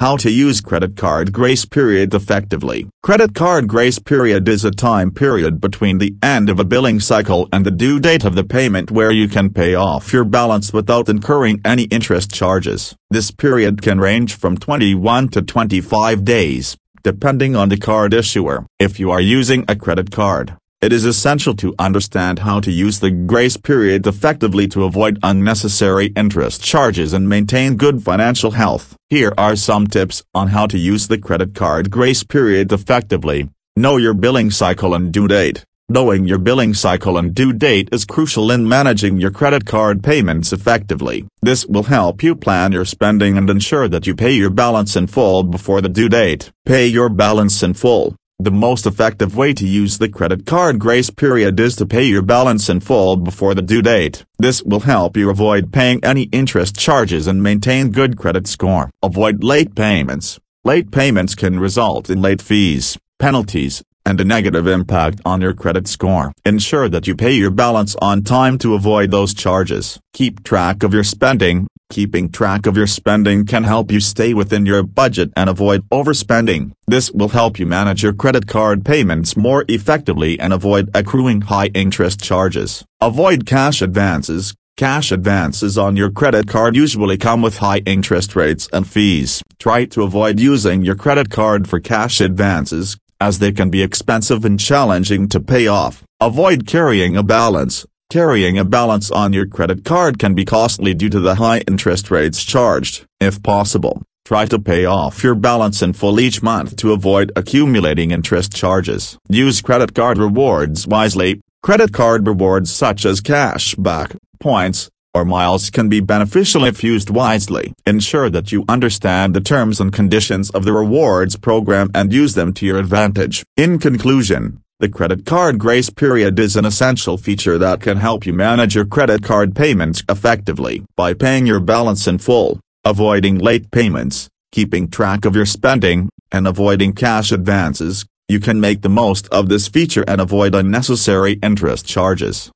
How to use credit card grace period effectively. Credit card grace period is a time period between the end of a billing cycle and the due date of the payment where you can pay off your balance without incurring any interest charges. This period can range from 21 to 25 days, depending on the card issuer. If you are using a credit card, it is essential to understand how to use the grace period effectively to avoid unnecessary interest charges and maintain good financial health. Here are some tips on how to use the credit card grace period effectively. Know your billing cycle and due date. Knowing your billing cycle and due date is crucial in managing your credit card payments effectively. This will help you plan your spending and ensure that you pay your balance in full before the due date. Pay your balance in full. The most effective way to use the credit card grace period is to pay your balance in full before the due date. This will help you avoid paying any interest charges and maintain good credit score. Avoid late payments. Late payments can result in late fees, penalties, and a negative impact on your credit score. Ensure that you pay your balance on time to avoid those charges. Keep track of your spending. Keeping track of your spending can help you stay within your budget and avoid overspending. This will help you manage your credit card payments more effectively and avoid accruing high interest charges. Avoid cash advances. Cash advances on your credit card usually come with high interest rates and fees. Try to avoid using your credit card for cash advances, as they can be expensive and challenging to pay off. Avoid carrying a balance. Carrying a balance on your credit card can be costly due to the high interest rates charged. If possible, try to pay off your balance in full each month to avoid accumulating interest charges. Use credit card rewards wisely. Credit card rewards such as cash back, points, or miles can be beneficial if used wisely. Ensure that you understand the terms and conditions of the rewards program and use them to your advantage. In conclusion, the credit card grace period is an essential feature that can help you manage your credit card payments effectively. By paying your balance in full, avoiding late payments, keeping track of your spending, and avoiding cash advances, you can make the most of this feature and avoid unnecessary interest charges.